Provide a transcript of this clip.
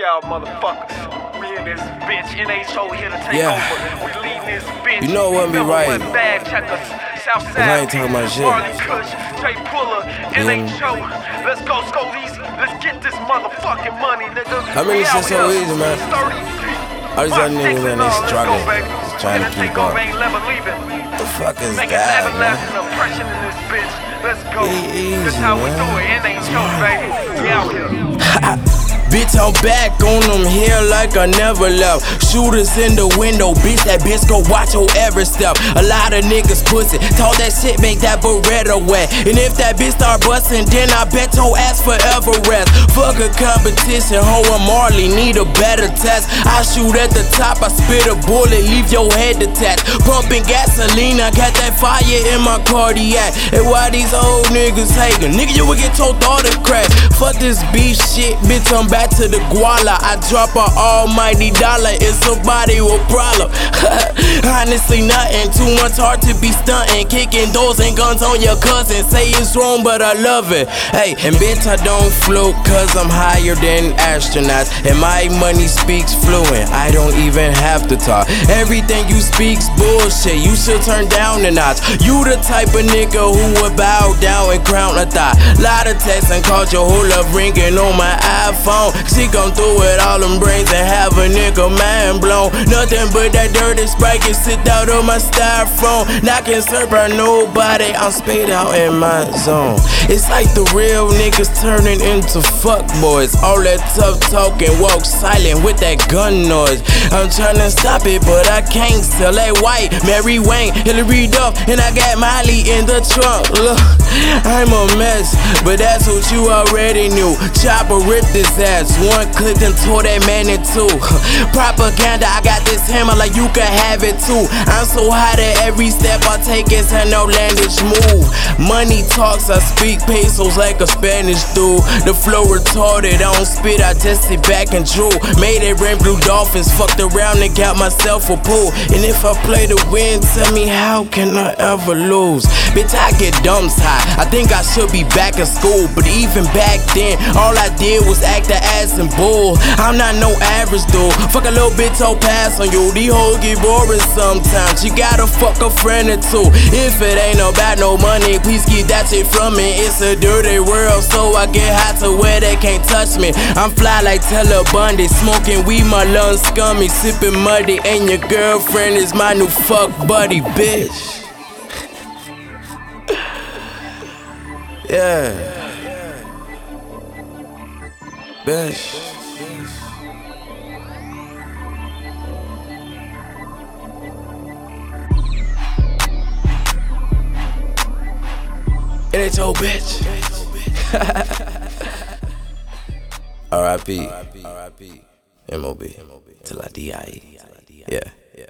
Y'all motherfuckers, we in this bitch. NHO here to take Yeah. over. We leading this bitch. You know it wouldn't be right. Bad checkers, Southside. I ain't talking about shit. Marley Kush, Jay Puller, NHO. Let's go, let's go easy. Let's get this motherfucking money, nigga. I mean, it's just so easy, man. 30 All these other niggas in go, struggling, baby. trying to keep up. Ain't never leaving. The fuck is Make that, man? oppression in this bitch. Let's go. Easy, how we do it. ain't NHO, baby. We out here. Bitch, I'm back on them here like I never left. Shooters in the window, bitch, that bitch go watch your every step. A lot of niggas pussy, talk that shit, make that Beretta wet. And if that bitch start busting, then I bet your ass forever rest. Fuck a competition, ho and Marley need a better test. I shoot at the top, I spit a bullet, leave your head detached. Pumping gasoline, I got that fire in my cardiac. And why these old niggas hating? Nigga, you would get your daughter crack. Fuck this beef shit, bitch, I'm back to the guala. I drop a almighty dollar if somebody with problem. Honestly, nothing too much hard to be stunting. Kicking doors and guns on your cousin. Say it's wrong, but I love it. Hey, and bitch, I don't float cause I'm higher than astronauts. And my money speaks fluent. I don't even have to talk. Everything you speak's bullshit. You should turn down the notch. You the type of nigga who would bow down and crown a thought. Lot of texts and called your whole up ringing on my iPhone. She come through with all them brains and have a nigga mind blown. Nothing but that dirty sprite can sit out on my styrofoam. Not concerned by nobody. I'm spayed out in my zone. It's like the real niggas turning into fuck boys. All that tough talking, walk silent with that gun noise. I'm trying to stop it, but I can't. Sell that white, Mary Wayne, Hilary Duff, and I got Miley in the trunk. Look, I'm a mess, but that's what you already knew. Chopper ripped his ass, one clip and tore that man in two. Propaganda, I got this hammer like you can have it too. I'm so hot at every step I take, it's an outlandish move. Money talks, I speak pesos like a Spanish dude. The flow retarded, I don't spit, I just sit back and drool. Made it rain blue dolphins, fucked around and got myself a pool. And if I play to win, tell me how can I ever lose? Bitch, I get dumps high. I think I should be back in school, but even back then, all I did was act the ass and bull. I'm not no average dude. Fuck a little bit, so pass on you. These hoes get boring sometimes. You gotta fuck a friend or two. If it ain't about no money, please keep that shit from me. It's a dirty world, so I get hot to where they can't touch me. I'm fly like Teller Bundy, smoking weed, my lungs scummy, sipping muddy, and your girlfriend is my new fuck buddy, bitch. Yeah. Bitch. And it's old bitch. R.I.P. R.I.P. M.O.B. Till I D.I.E. Yeah. Yeah.